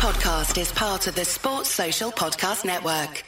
podcast is part of the Sports Social Podcast Network.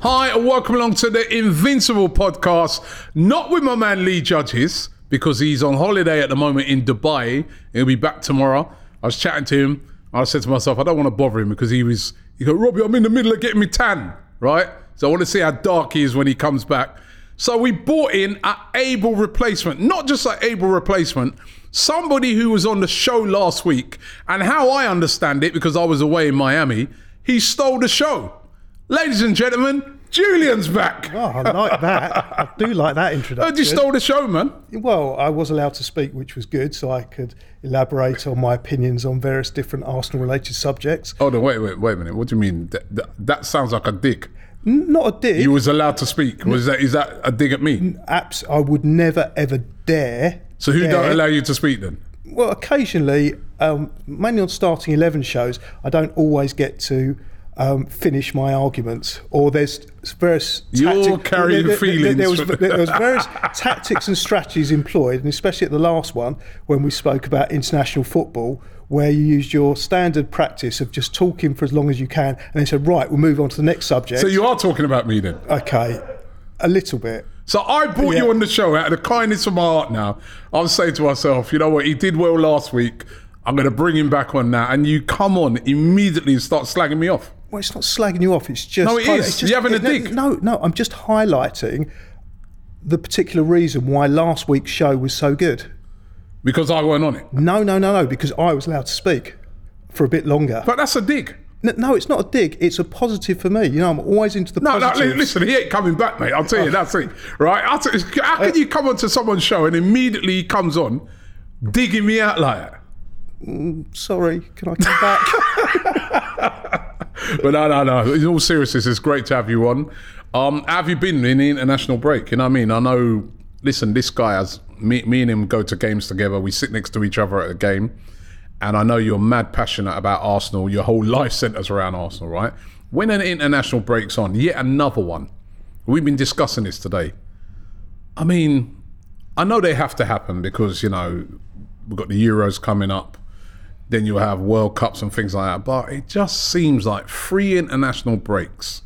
Hi, and welcome along to the Invincible podcast. Not with my man Lee Judges, because he's on holiday at the moment in Dubai. He'll be back tomorrow. I was chatting to him. I said to myself, I don't want to bother him because he was, he go, Robbie, I'm in the middle of getting me tan, right? So I want to see how dark he is when he comes back. So we bought in an able replacement, not just an able replacement, somebody who was on the show last week. And how I understand it, because I was away in Miami, he stole the show. Ladies and gentlemen, Julian's back. Oh, I like that. I do like that introduction. Heard you stole the show, man. Well, I was allowed to speak, which was good, so I could elaborate on my opinions on various different Arsenal-related subjects. Oh no, wait, wait, wait a minute. What do you mean? That, that, that sounds like a dig. Not a dig. You was allowed to speak. Was that is that a dig at me? Abs- I would never ever dare. So who dare. don't allow you to speak then? Well, occasionally, um, mainly on starting eleven shows, I don't always get to. Um, finish my arguments, or there's various. You're carrying there, there- feelings There was, there was various tactics and strategies employed, and especially at the last one when we spoke about international football, where you used your standard practice of just talking for as long as you can, and then said, "Right, we'll move on to the next subject." So you are talking about me then. okay, a little bit. So I brought you on the show out of the kindness of my heart. Now I'm saying to myself, you know what? He did well last week. I'm going to bring him back on now, and you come on immediately and start slagging me off. Well, it's not slagging you off. It's just No, it it's just- You're having a dig. No, no, I'm just highlighting the particular reason why last week's show was so good. Because I weren't on it. No, no, no, no, because I was allowed to speak for a bit longer. But that's a dig. N- no, it's not a dig. It's a positive for me. You know, I'm always into the No, no, positives. listen, he ain't coming back, mate. I'll tell you, that's it. Right? I'll tell you, how can you come onto someone's show and immediately he comes on digging me out like that? Sorry, can I come back? But no, no, no. In all seriousness, it's great to have you on. Um, how have you been in the international break? You know what I mean? I know. Listen, this guy has me, me and him go to games together. We sit next to each other at a game, and I know you're mad passionate about Arsenal. Your whole life centers around Arsenal, right? When an international breaks on, yet another one. We've been discussing this today. I mean, I know they have to happen because you know we've got the Euros coming up. Then you'll have World Cups and things like that. But it just seems like three international breaks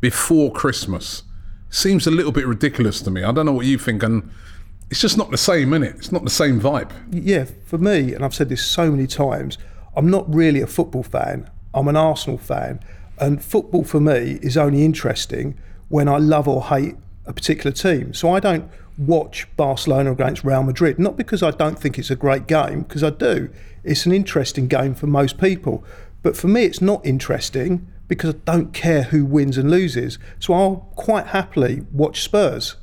before Christmas seems a little bit ridiculous to me. I don't know what you think, and it's just not the same, innit? It's not the same vibe. yeah, for me, and I've said this so many times, I'm not really a football fan. I'm an Arsenal fan. And football for me is only interesting when I love or hate a particular team. So I don't watch Barcelona against Real Madrid, not because I don't think it's a great game, because I do. It's an interesting game for most people. But for me, it's not interesting because I don't care who wins and loses. So I'll quite happily watch Spurs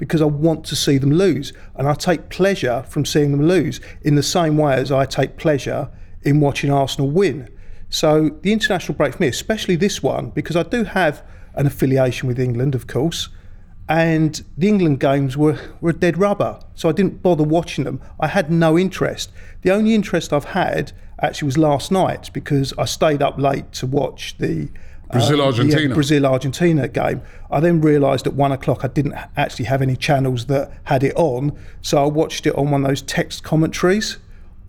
because I want to see them lose. And I take pleasure from seeing them lose in the same way as I take pleasure in watching Arsenal win. So the international break for me, especially this one, because I do have an affiliation with England, of course, and the England games were, were a dead rubber. So I didn't bother watching them. I had no interest. The only interest I've had actually was last night because I stayed up late to watch the Brazil, Argentina. Brazil Argentina game. I then realised at one o'clock I didn't actually have any channels that had it on, so I watched it on one of those text commentaries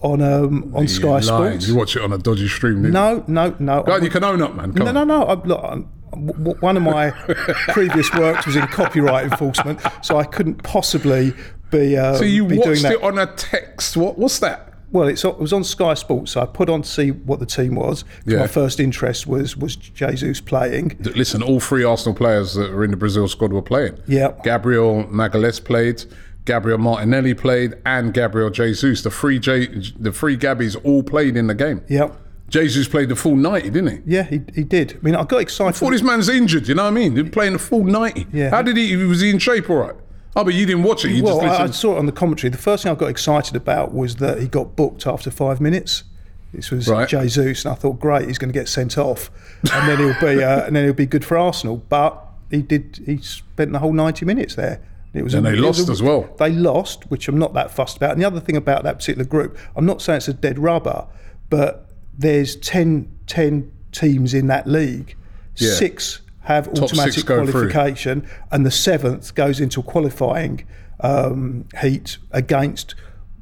on um, on Sky lying. Sports. You watch it on a dodgy stream, didn't you? No, no, no. God, you can own up, man. Come no, no, no. Look, I'm, w- w- one of my previous works was in copyright enforcement, so I couldn't possibly be. Uh, So you be watched it on a text. What? What's that? Well, it's, it was on Sky Sports, so I put on to see what the team was. Yeah. My first interest was was Jesus playing. Listen, all three Arsenal players that were in the Brazil squad were playing. Yeah. Gabriel Magalhaes played, Gabriel Martinelli played, and Gabriel Jesus. The three J, the three Gabbies all played in the game. Yep. Jesus played the full ninety, didn't he? Yeah, he, he did. I mean, I got excited. Thought this man's injured. You know what I mean? He was playing the full ninety. Yeah. How did he? Was he in shape? All right. Oh, but you didn't watch it. You well, just I, I saw it on the commentary. The first thing I got excited about was that he got booked after five minutes. This was Right. Jesus, and I thought, great, he's going to get sent off, and then he'll be, uh, and then he'll be good for Arsenal. But he did. He spent the whole ninety minutes there. It was And a- they lost a- as well. They lost, which I'm not that fussed about. And the other thing about that particular group, I'm not saying it's a dead rubber, but there's 10, 10 teams in that league. Yeah. Six have six automatic qualification, and the seventh goes into a qualifying um, heat against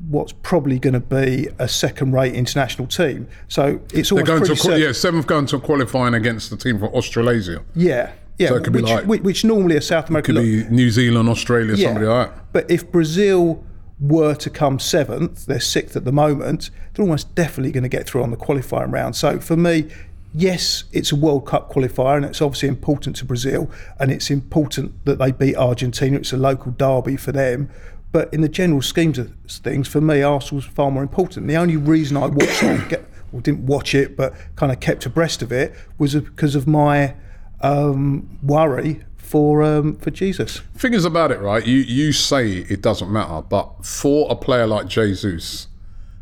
what's probably going to be a second-rate international team. So it's almost going to pretty a, qual- certain- yeah seventh going to qualifying against the team from Australasia. yeah, yeah. So it could be which, like- which, normally a South American Could be New Zealand, Australia, somebody like that. But if Brazil were to come seventh, they're sixth at the moment, they're almost definitely going to get through on the qualifying round. So for me, yes, it's a World Cup qualifier and it's obviously important to Brazil and it's important that they beat Argentina. It's a local derby for them. But in the general schemes of things, for me, Arsenal's far more important. The only reason I watched it, well, didn't watch it, but kind of kept abreast of it, was because of my um, worry for um, for Jesus. Thing is about it, right? You you say it doesn't matter, but for a player like Jesus,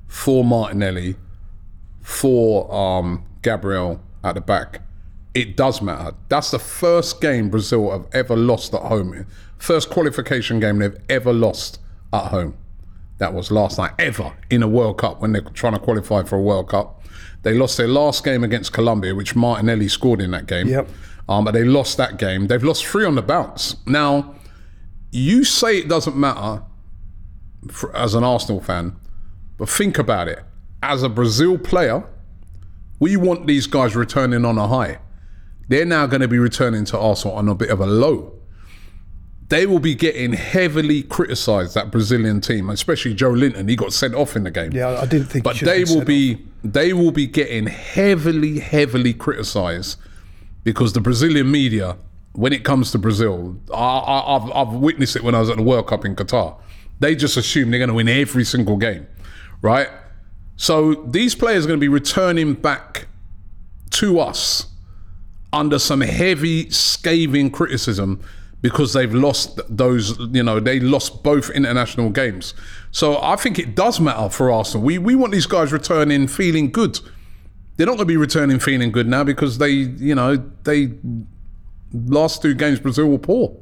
for Martinelli, for um, Gabriel at the back, it does matter. That's the first game Brazil have ever lost at home. First qualification game they've ever lost at home. That was last night ever in a World Cup when they're trying to qualify for a World Cup. They lost their last game against Colombia, which Martinelli scored in that game. Yep. Um, but they lost that game. They've lost three on the bounce. Now, you say it doesn't matter for, as an Arsenal fan, but think about it. As a Brazil player, we want these guys returning on a high. They're now going to be returning to Arsenal on a bit of a low. They will be getting heavily criticised, that Brazilian team, especially Joelinton. He got sent off in the game. Yeah, I didn't think. But they will be they will be getting heavily, heavily criticised because the Brazilian media, when it comes to Brazil, I, I, I've, I've witnessed it when I was at the World Cup in Qatar. They just assume they're going to win every single game, right? So these players are going to be returning back to us under some heavy, scathing criticism because they've lost those, you know, they lost both international games. So I think it does matter for Arsenal. We we want these guys returning feeling good. They're not going to be returning feeling good now because they, you know, they last two games Brazil were poor.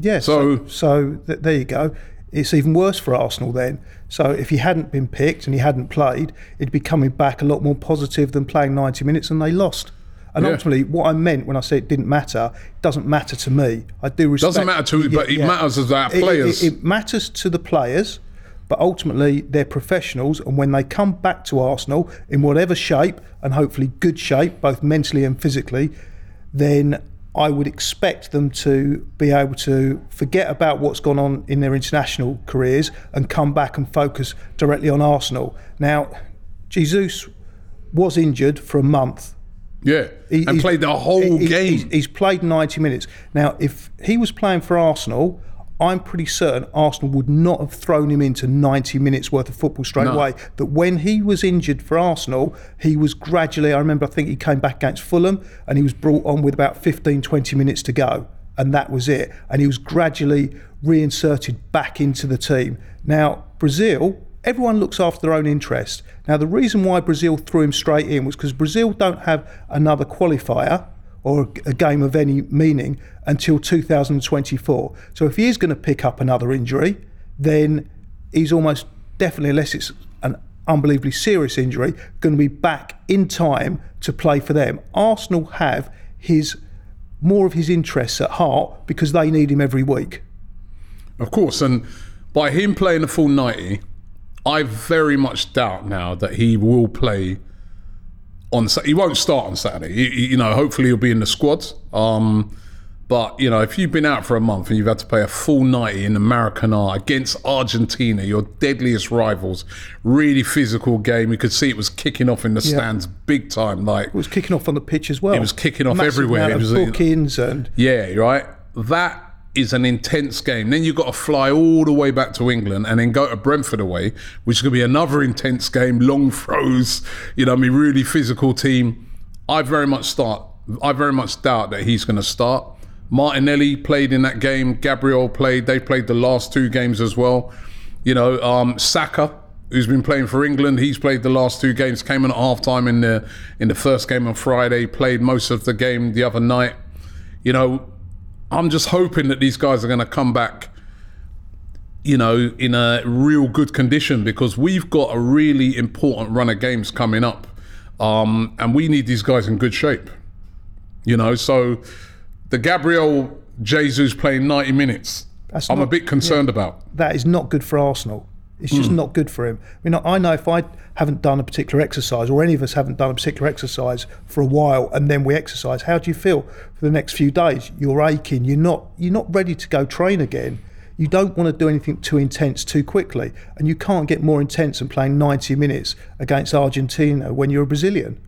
Yeah, So- so so, th- there you go. It's even worse for Arsenal then. So if he hadn't been picked and he hadn't played, it'd be coming back a lot more positive than playing 90 minutes and they lost. And Yeah. ultimately, what I meant when I said it didn't matter, it doesn't matter to me. I do respect. Doesn't matter to, me, but it matters as our It- it- players. It, matters to the players, but ultimately they're professionals, and when they come back to Arsenal in whatever shape and hopefully good shape, both mentally and physically, then I would expect them to be able to forget about what's gone on in their international careers and come back and focus directly on Arsenal. Now, Jesus was injured for a month yeah, he- and played the whole he- game. He's, he's played 90 minutes. Now, if he was playing for Arsenal, I'm pretty certain Arsenal would not have thrown him into 90 minutes worth of football straight No. away. That when he was injured for Arsenal, he was gradually, I remember, I think he came back against Fulham and he was brought on with about 15, 20 minutes to go. And that was it. And he was gradually reinserted back into the team. Now, Brazil, everyone looks after their own interest. Now, the reason why Brazil threw him straight in was because Brazil don't have another qualifier or a game of any meaning until 2024. So if he is going to pick up another injury, then he's almost definitely, unless it's an unbelievably serious injury, going to be back in time to play for them. Arsenal have his more of his interests at heart because they need him every week. Of course, and by him playing a full 90, I very much doubt now that he will play on. He won't start on Saturday. He- you know, hopefully he'll be in the squad. Um, but you know, if you've been out for a month and you've had to play a full 90 in the Maracanã against Argentina, your deadliest rivals, really physical game. You could see it was kicking off in the stands big time. Like It was kicking off on the pitch as well. It was kicking off Massive everywhere. amount It was- bookings and Yeah, right. That is an intense game. Then you've got to fly all the way back to England and then go to Brentford away, which is going to be another intense game, long throws. You know, I mean, really physical team. I very much start. I very much doubt that he's going to start. Martinelli played in that game. Gabriel played. They played the last two games as well. You know, um, Saka, who's been playing for England, he's played the last two games. Came in at half time in the in the first game on Friday. Played most of the game the other night. You know, I'm just hoping that these guys are going to come back, you know, in a real good condition because we've got a really important run of games coming up, um, and we need these guys in good shape. You know, so the Gabriel Jesus playing 90 minutes, That's I'm a bit concerned about. that is not good for Arsenal. It's just hmm. not good for him. I mean, I know if I haven't done a particular exercise, or any of us haven't done a particular exercise for a while, and then we exercise, how do you feel for the next few days? You're aching. You're not. You're not ready to go train again. You don't want to do anything too intense too quickly, and you can't get more intense than playing 90 minutes against Argentina when you're a Brazilian,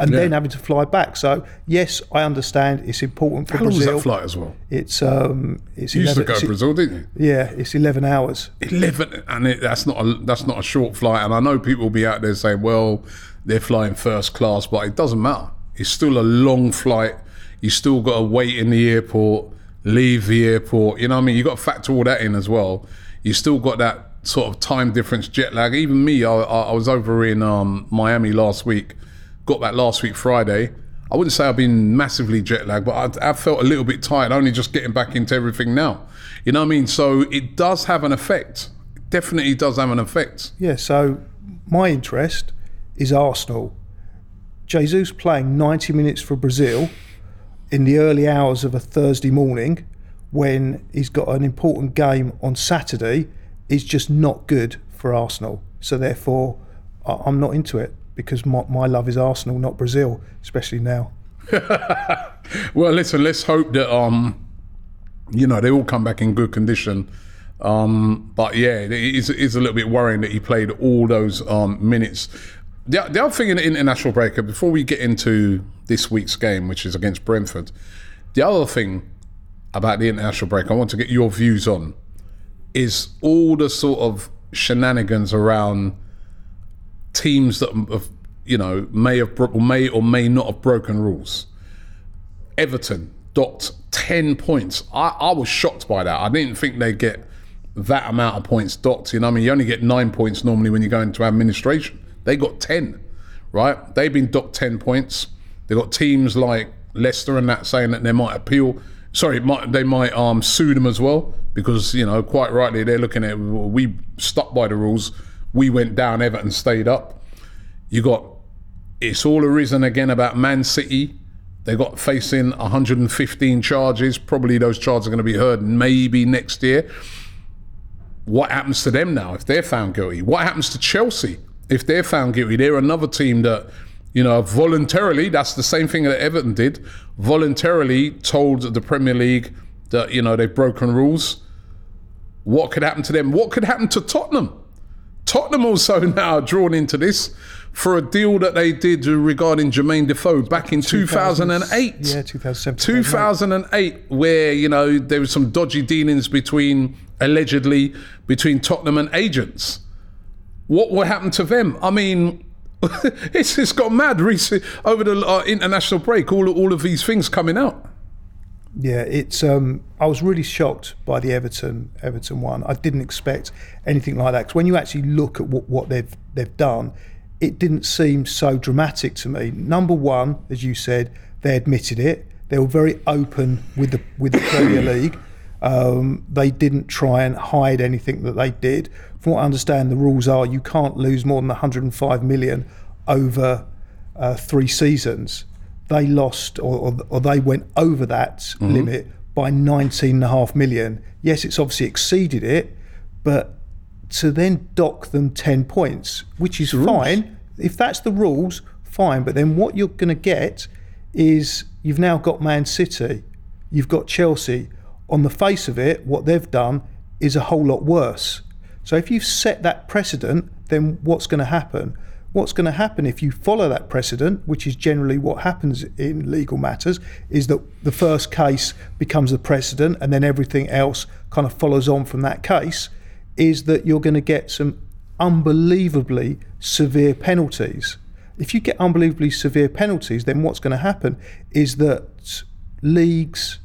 and Yeah. then having to fly back. So yes, I understand it's important for How long was Brazil. that flight as well? It's um, it's You used to go to Brazil, didn't you? yeah, it's 11 hours. Eleven, and it, that's not a that's not a short flight. And I know people will be out there saying, "Well, they're flying first class," but it doesn't matter. It's still a long flight. You still got to wait in the airport, leave the airport. You know what I mean? You got to factor all that in as well. You still got that sort of time difference, jet lag. Even me, I, I, I was over in um, Miami last week. Got back last week Friday. I wouldn't say I've been massively jet lagged, but I, I felt a little bit tired, only just getting back into everything now. You know what I mean? So it does have an effect. It definitely does have an effect. Yeah, so my interest is Arsenal. Jesus playing 90 minutes for Brazil in the early hours of a Thursday morning when he's got an important game on Saturday is just not good for Arsenal. So therefore, I'm not into it because my, my love is Arsenal, not Brazil, especially now. Well, listen, let's hope that um, you know, they all come back in good condition. Um, but yeah, it is, it is a little bit worrying that he played all those um, minutes. The, the other thing in the international breakup, before we get into this week's game, which is against Brentford, the other thing about the international break I want to get your views on is all the sort of shenanigans around teams that have, you know, may have bro- may or may not have broken rules. Everton docked 10 points. I, I was shocked by that. I didn't think they'd get that amount of points docked. You know, I mean, you only get nine points normally when you go into administration. They got 10, right? They've been docked 10 points. They've got teams like Leicester and that saying that they might appeal. Sorry, might, they might um, sue them as well because, you know, quite rightly, they're looking at we stuck by the rules. We went down, Everton stayed up. You got it's all arisen again about Man City. They got facing 115 charges. Probably those charges are going to be heard maybe next year. What happens to them now if they're found guilty? What happens to Chelsea if they're found guilty? They're another team that, you know, voluntarily, that's the same thing that Everton did, voluntarily told the Premier League that, you know, they've broken rules. What could happen to them? What could happen to Tottenham? Tottenham also now drawn into this for a deal that they did regarding Jermaine Defoe back in 2008. Yeah, 2007. 2008, where you know there was some dodgy dealings between allegedly between Tottenham and agents. What will happen to them? I mean, it's it's got mad recent over the uh, international break. All all of these things coming out. Yeah, it's. Um, I was really shocked by the Everton Everton one. I didn't expect anything like that because when you actually look at what, what they've they've done, it didn't seem so dramatic to me. Number one, as you said, they admitted it. They were very open with the with the Premier League. Um, they didn't try and hide anything that they did. From what I understand, the rules are you can't lose more than 105 million over uh, three seasons. They lost, or, or, or they went over that mm-hmm. limit by 19.5 million. Yes, it's obviously exceeded it, but to then dock them 10 points, which is fine. If that's the rules, fine. But then what you're going to get is you've now got Man City, you've got Chelsea. On the face of it, what they've done is a whole lot worse. So if you've set that precedent, then what's going to happen? What's going to happen if you follow that precedent, which is generally what happens in legal matters, is that the first case becomes the precedent and then everything else kind of follows on from that case, is that you're going to get some unbelievably severe penalties. If you get unbelievably severe penalties, then what's going to happen is that leagues,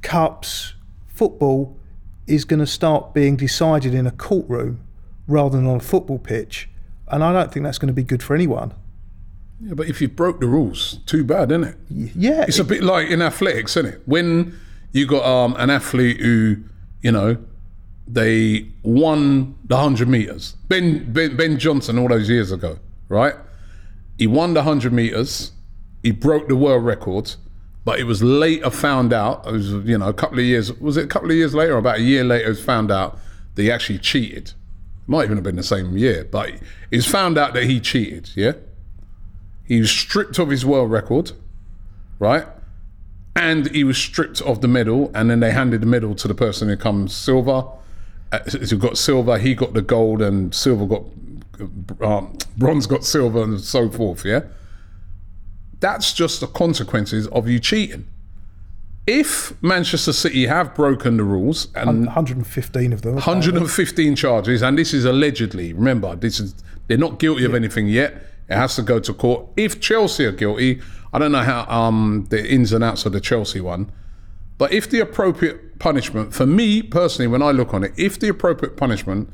cups, football is going to start being decided in a courtroom rather than on a football pitch. And I don't think that's going to be good for anyone. Yeah, but if you broke the rules, too bad, isn't it? Yeah, It's a bit like in athletics, isn't it? When you got um, an athlete who, you know, they won the hundred meters. Ben, ben Ben Johnson all those years ago, right? He won the hundred meters. He broke the world record. but it was later found out. It was you know a couple of years. Was it a couple of years later, or about a year later? It was found out that he actually cheated. Might even have been the same year, but it was found out that he cheated. Yeah, he was stripped of his world record, right? And he was stripped of the medal, and then they handed the medal to the person who comes silver. Uh, who got silver, he got the gold, and silver got um, bronze, got silver, and so forth. Yeah, that's just the consequences of you cheating. If Manchester City have broken the rules and 115 of them. 115 charges, and this is allegedly. Remember, this is they're not guilty of anything yet. It has to go to court. If Chelsea are guilty, I don't know how um, the ins and outs of the Chelsea one, but if the appropriate punishment for me personally, when I look on it, if the appropriate punishment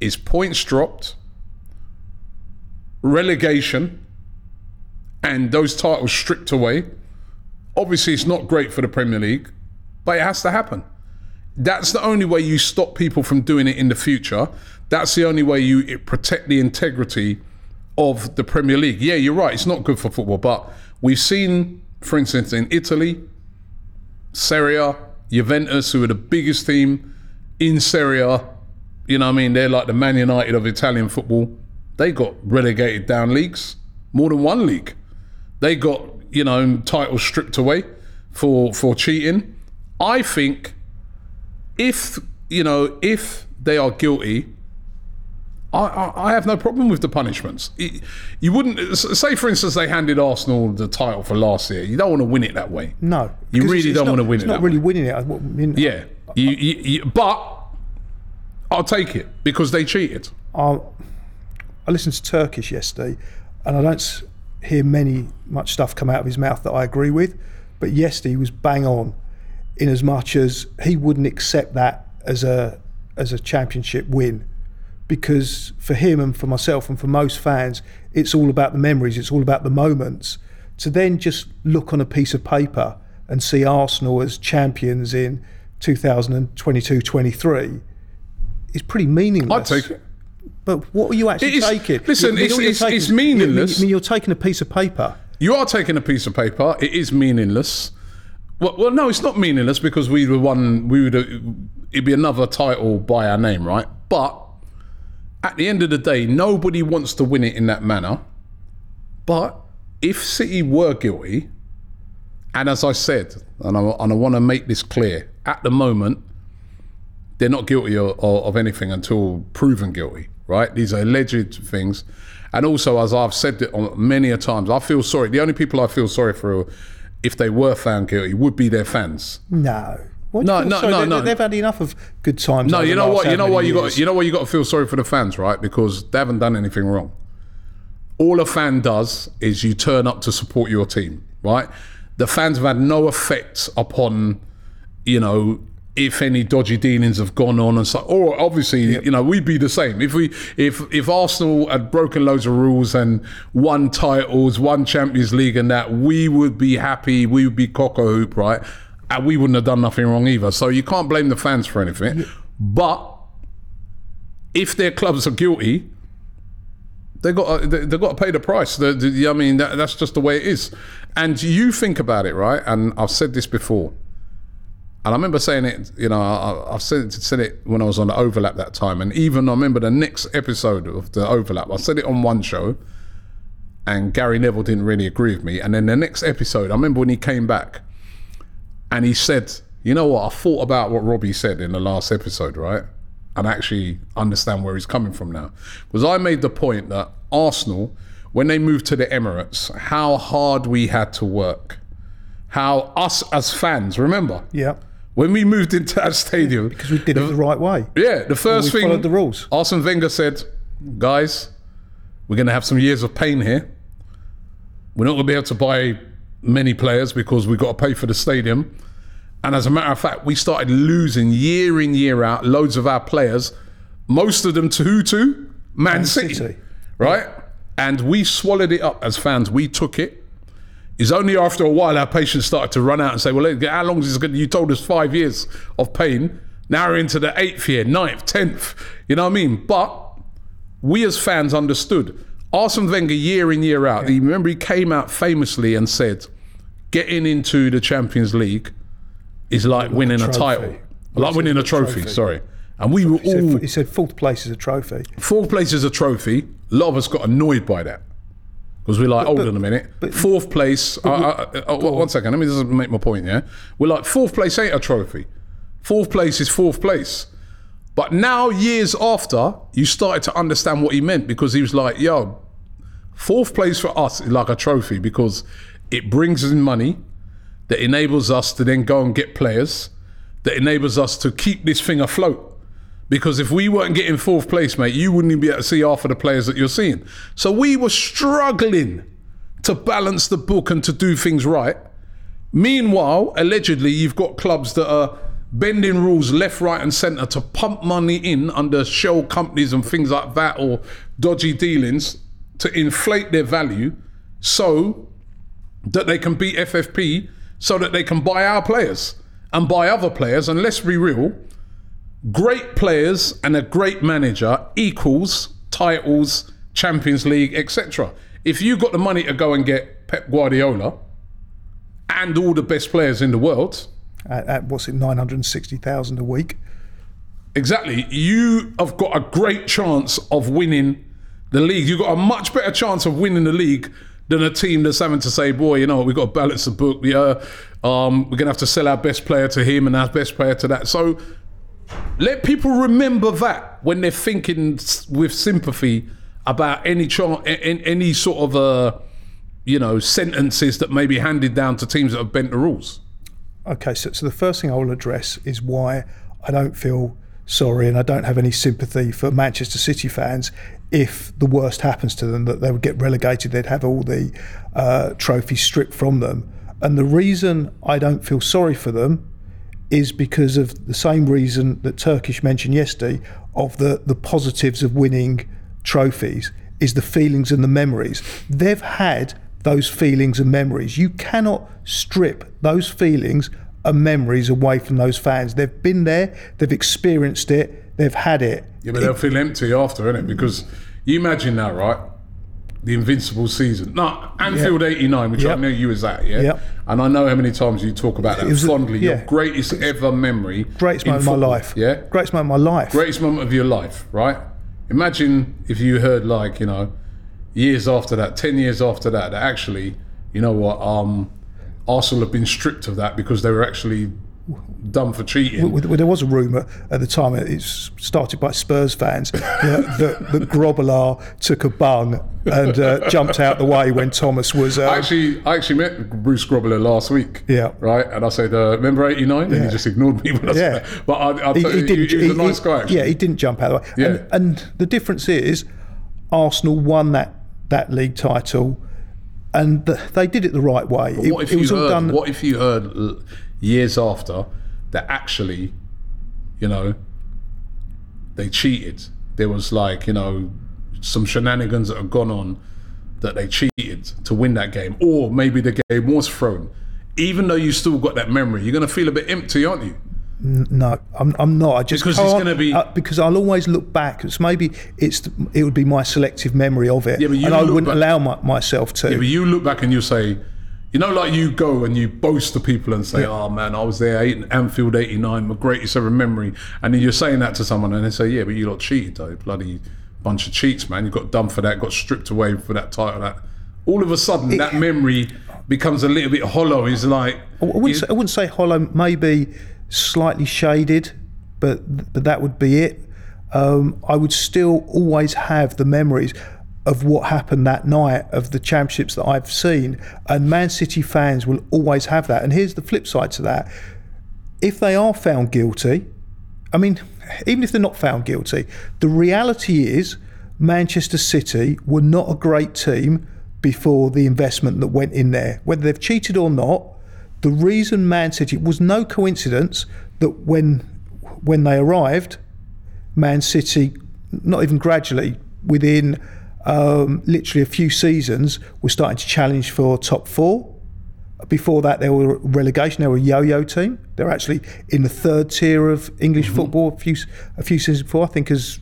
is points dropped, relegation, and those titles stripped away, obviously it's not great for the Premier League, but it has to happen. That's the only way you stop people from doing it in the future. That's the only way you protect the integrity of the Premier League. Yeah, you're right. It's not good for football, but we've seen, for instance, in Italy, Serie Juventus, who are the biggest team in Serie. You know what I mean? They're like the Man United of Italian football. They got relegated down leagues, more than one league. They got, you know, titles stripped away for for cheating. I think if, you know, if they are guilty, I, I, I have no problem with the punishments. It- you wouldn't say, for instance, they handed Arsenal the title for last year. You don't want to win it that way. No. You really it's- don't not- wanna win it's it not really way. winning it. I mean, Yeah, you, you, you, but I'll take it because they cheated. I, I listened to Turkish yesterday, and I don't hear many much stuff come out of his mouth that I agree with. But yesterday he was bang on, in as much as he wouldn't accept that as a as a championship win, because for him and for myself and for most fans, it's all about the memories. It's all about the moments. To then just look on a piece of paper and see Arsenal as champions in 2022-23 is pretty meaningless. I'd take it. But what are you actually taking? listen, You- you it's- know what you're it's- taking? it's You- you- meaningless. I mean, you're taking a piece of paper. You are taking a piece of paper. It is meaningless. Well, well, no, it's not meaningless because we would one. We would. It'd be another title by our name, right? But at the end of the day, nobody wants to win it in that manner. But if City were guilty, and as I said, and I, and I want to make this clear, at the moment, they're not guilty of, of anything until proven guilty, right? These are alleged things. And also, as I've said it on many a times, I feel sorry. The only people I feel sorry for, if they were found guilty, would be their fans. No. What No, no, sorry? no, They- no. They've had enough of good times. No, you know what? You know why you got? You know why you got to feel sorry for the fans, right? Because they haven't done anything wrong. All a fan does is you turn up to support your team, right? The fans have had no effect upon, you know, if any dodgy dealings have gone on and so. Or obviously, you know, we'd be the same if we if if Arsenal had broken loads of rules and won titles, won Champions League, and that we would be happy. We would be cock a hoop, right? And we wouldn't have done nothing wrong either. So you can't blame the fans for anything. But if their clubs are guilty, they got they, they've got to pay the price. The, the- I mean, that, that's just the way it is. And you think about it, right? And I've said this before, and I remember saying it. You know, I, I've said, said it when I was on the overlap that time, and even I remember the next episode of the overlap. I said it on one show, and Gary Neville didn't really agree with me. And then the next episode, I remember when he came back, and he said, "You know what? I thought about what Robbie said in the last episode, right?" and actually understand where he's coming from now. Because I made the point that Arsenal, when they moved to the Emirates, how hard we had to work. How us as fans, remember, Yeah. When we moved into that stadium, Because we did it the right way. yeah, the first we thing followed the rules. Arsene Wenger said, "Guys, we're going to have some years of pain here. We're not going to be able to buy many players because we've got to pay for the stadium." And as a matter of fact, we started losing year in year out loads of our players, most of them to who to Man, City, City. right? And we swallowed it up as fans. We took it. It's only after a while our patience started to run out and say, well, how long is this going to, you told us five years of pain. Now we're into the eighth year, ninth, tenth. You know what I mean? But we as fans understood. Arsene Wenger, year in, year out, he, remember he came out famously and said, getting into the Champions League is like, winning a, trophy. title, like winning a trophy, trophy. Sorry, and we were He said, all he said fourth place is a trophy. fourth place is a trophy. A lot of us got annoyed by that because we're like, hold on a minute, fourth place. uh, uh, uh, one second, let me just make my point. Yeah, we're like fourth place ain't a trophy. Fourth place is fourth place. But now, years after, you started to understand what he meant because he was like, yo, fourth place for us is like a trophy because it brings in money that enables us to then go and get players, that enables us to keep this thing afloat. Because if we weren't getting fourth place, mate, you wouldn't even be able to see half of the players that you're seeing. So we were struggling to balance the book and to do things right. Meanwhile, allegedly, you've got clubs that are bending rules left, right, and centre to pump money in under shell companies and things like that or dodgy dealings to inflate their value so that they can beat FFP, so that they can buy our players and buy other players. And let's be real, great players and a great manager equals titles, Champions League, etc. If you got the money to go and get Pep Guardiola and all the best players in the world, At, at what's it, nine hundred and sixty thousand a week? exactly, you have got a great chance of winning the league. You've got a much better chance of winning the league than a team that's having to say, boy, you know, we've got to balance the book. Yeah, um, we're going to have to sell our best player to him and our best player to that. So let people remember that when they're thinking with sympathy about any any sort of uh, you know sentences that may be handed down to teams that have bent the rules. Okay, so, so the first thing I will address is why I don't feel sorry and I don't have any sympathy for Manchester City fans if the worst happens to them, that they would get relegated, they'd have all the uh, trophies stripped from them. And the reason I don't feel sorry for them is because of the same reason that Turkish mentioned yesterday of the, the positives of winning trophies is the feelings and the memories. They've had those feelings and memories. You cannot strip those feelings and memories away from those fans. They've been there, they've experienced it, they've had it. Yeah, but they'll feel empty after, innit? Because you imagine that, right? The invincible season. No, Anfield '89, which I know you was at, yeah. Yep. And I know how many times you talk about that was fondly. Your greatest ever memory. Greatest moment of my life. Yeah. Greatest moment of my life. Greatest moment of your life, right? Imagine if you heard like you know, years after that, ten years after that, that actually, you know what, um, Arsenal have been stripped of that because they were actually done for cheating. Well, there was a rumour at the time, it's started by Spurs fans, that, that, that Grobbelaar took a bung and uh, jumped out the way when Thomas was. Uh, I actually, I actually met Bruce Grobbelaar last week. Yeah. Right, and I said, uh, "Remember '89?" And he just ignored me when I said Yeah. that. But I, I he, he didn't. he, was a he- nice guy. Actually. Yeah, he didn't jump out of the way. Yeah. And, and the difference is, Arsenal won that that league title, and the, they did it the right way. It, what if it you heard? done. What if you heard years after that actually, you know, they cheated? There was like you know some shenanigans that had gone on that they cheated to win that game, or maybe the game was thrown. Even though you still got that memory, you're going to feel a bit empty, aren't you? No, I'm, I'm not. I just Because it's can't, gonna be- uh, because I'll always look back. It's maybe it's the, it would be my selective memory of it, Yeah, but you and I wouldn't back- allow my, myself to. Yeah, but you look back and you say, you know, like you go and you boast to people and say, "Oh man, I was there, eight, Anfield '89, my greatest ever memory," and then you're saying that to someone, and they say, "Yeah, but you lot cheated, though, bloody bunch of cheats, man. You got done for that, got stripped away for that title." That all of a sudden, that memory becomes a little bit hollow. Is like, I wouldn't, say, I wouldn't say hollow, maybe slightly shaded, but but that would be it. Um, I would still always have the memories of what happened that night of the championships that I've seen, and Man City fans will always have that. And here's the flip side to that: if they are found guilty, I mean, even if they're not found guilty, the reality is Manchester City were not a great team before the investment that went in there. Whether they've cheated or not, the reason Man City was no coincidence that when when they arrived, Man City, not even gradually, within um, literally a few seasons, were starting to challenge for top four. Before that, they were relegation. They were a yo-yo team. They're actually in the third tier of English football. A few a few seasons before, I think, as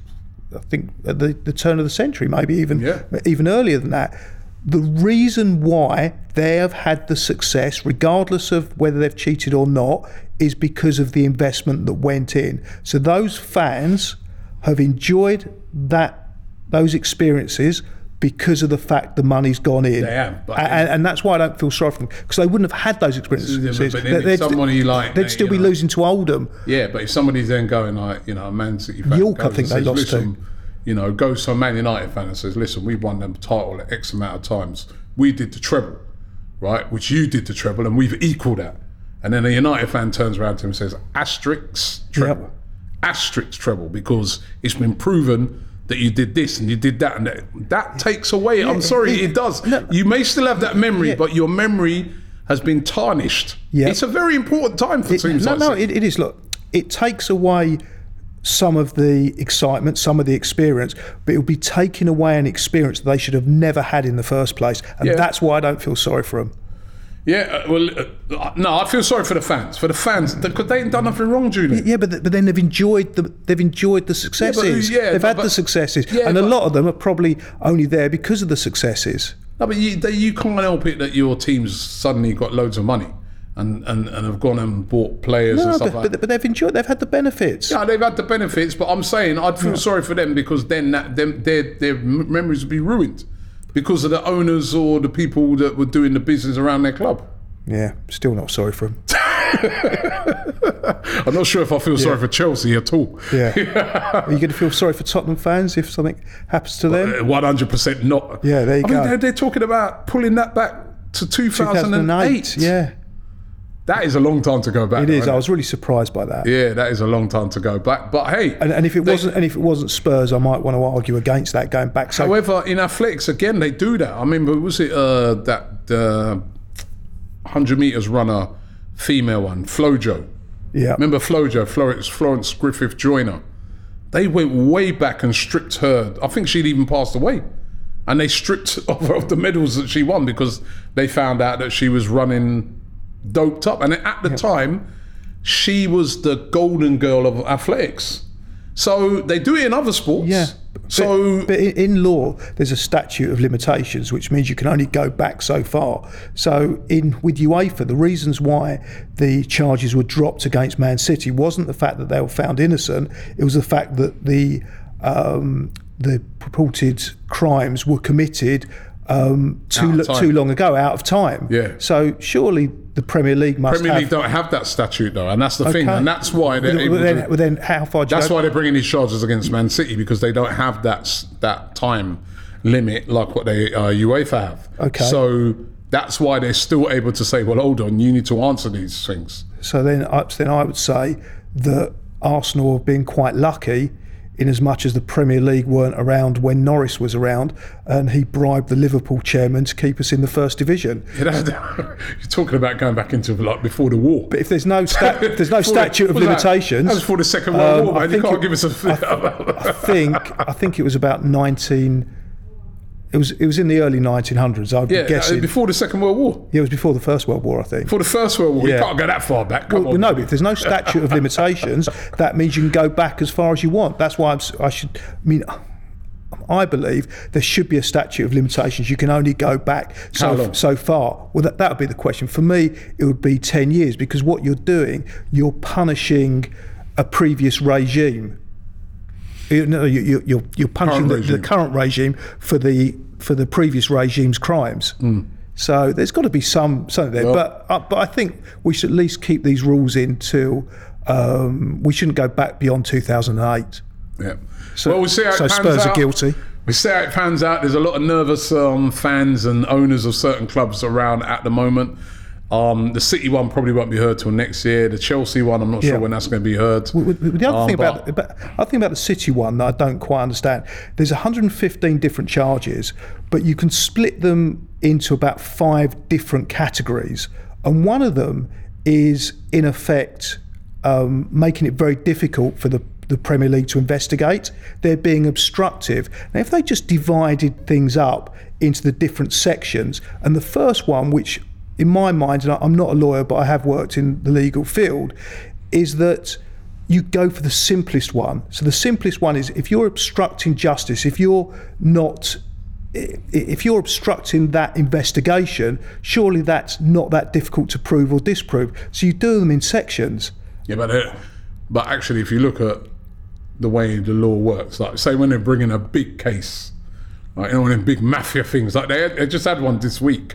I think at the, the turn of the century, maybe even Yeah. even earlier than that. the reason why they have had the success, regardless of whether they've cheated or not, is because of the investment that went in. So those fans have enjoyed that those experiences because of the fact the money's gone in. They have, but- and, and that's why I don't feel sorry for them because they wouldn't have had those experiences. But then if somebody like they'd still be know- losing to Oldham. Yeah, but if somebody's then going like, you know, a Man City fan York, I think and they says, lost listen, you know, goes to a Man United fan and says, listen, we won them title at X amount of times. We did the treble, right? Which you did the treble, and we've equalled that. And then a United fan turns around to him and says, asterisk treble, Yep. asterisk treble, because it's been proven that you did this and you did that, and that, that takes away. I'm sorry, it- it does. no. you may still have that memory, Yeah. but your memory has been tarnished. Yeah. It's a very important time for It- teams no, like no, it, it is. Look, it takes away some of the excitement, some of the experience, but it will be taking away an experience that they should have never had in the first place, and Yeah. that's why I don't feel sorry for them. Yeah, uh, well, uh, no, I feel sorry for the fans. For the fans, because they ain't done nothing wrong, Julian. Yeah, but, but then they've enjoyed the they've enjoyed the successes. yeah, they've but- had but- the successes, yeah, and a lot of them are probably only there because of the successes. No, but you, they, you can't help it that your team's suddenly got loads of money and, and, and have gone and bought players and No, stuff but, like but, but they've enjoyed. They've had the benefits. Yeah, they've had the benefits, but I'm saying I'd feel sorry for them because then that, them, their, their memories would be ruined because of the owners or the people that were doing the business around their club. Yeah, still not sorry for them. I'm not sure if I feel sorry for Chelsea at all. Yeah. Are you going to feel sorry for Tottenham fans if something happens to them? Uh, One hundred percent not. Yeah, there you I go. Mean, they're, they're talking about pulling that back to 2008. Yeah, that is a long time to go back. it though, is. I was really surprised by that. Yeah, that is a long time to go back. But hey, And, and if it they- wasn't, and if it wasn't Spurs, I might want to argue against that going back. So However, in athletics, again, they do that. I remember, was it uh, that uh, 100 metres runner, female one, Flojo? yeah, Remember Flojo, Florence, Florence Griffith Joyner? They went way back and stripped her. I think she'd even passed away. And they stripped of her of the medals that she won because they found out that she was running doped up. And at the time, she was the golden girl of athletics. So they do it in other sports. Yeah. So But in, in law, there's a statute of limitations, which means you can only go back so far. So, in with UEFA, the reasons why the charges were dropped against Man City wasn't the fact that they were found innocent; it was the fact that the um, the purported crimes were committed um, too too long ago, out of time. Yeah. So surely the Premier League must Premier have. League don't have that statute though, and that's the thing, and that's why they're Well, then, to, then how far That's go? why they're bringing these charges against Man City because they don't have that that time limit like what they uh, UEFA have. Okay. So that's why they're still able to say, "Well, hold on, you need to answer these things." So then, I, then I would say that Arsenal have been quite lucky in as much as the Premier League weren't around when Norris was around and he bribed the Liverpool chairman to keep us in the first division. You're talking about going back into like before the war. But if there's no sta- if there's no Before the- statute of that? limitations, That was before the Second World um, War, I man. You can't it- give us a. I think I think it was about 19. It was it was in the early 1900s. I'd yeah, be guessing. before the Second World War. yeah, it was before the First World War, I think. Before the First World War, you Yeah. can't go that far back. Come Well, on. no, but if there's no statute of limitations, that means you can go back as far as you want. That's why I'm, I should. I mean, I believe there should be a statute of limitations. You can only go back so so far. Well, that that would be the question for me. It would be ten years because what you're doing, you're punishing a previous regime. You know, you, you, you're you're punishing Current the, the current regime for the for the previous regime's crimes. So there's got to be some something there. Well- but uh, but I think we should at least keep these rules in till um, we shouldn't go back beyond 2008. Yeah. well, we'll see how so Spurs out. are guilty. We see how it pans out. There's a lot of nervous um, fans and owners of certain clubs around at the moment. Um, the City one probably won't be heard till next year. The Chelsea one, I'm not Yeah. sure when that's going to be heard. With- The other Um, thing about, about other thing about the City one that I don't quite understand, there's 115 different charges, but you can split them into about five different categories, and one of them is in effect um, making it very difficult for the the Premier League to investigate. They're being obstructive. Now, if they just divided things up into the different sections, and the first one, which in my mind, and I'm not a lawyer, but I have worked in the legal field, is that you go for the simplest one. So the simplest one is if you're obstructing justice, if you're not if you're obstructing that investigation, surely that's not that difficult to prove or disprove. So you do them in sections. Yeah, but uh, but actually, if you look at the way the law works, like say when they're bringing a big case, like you know, of big mafia things, like they, they just had one this week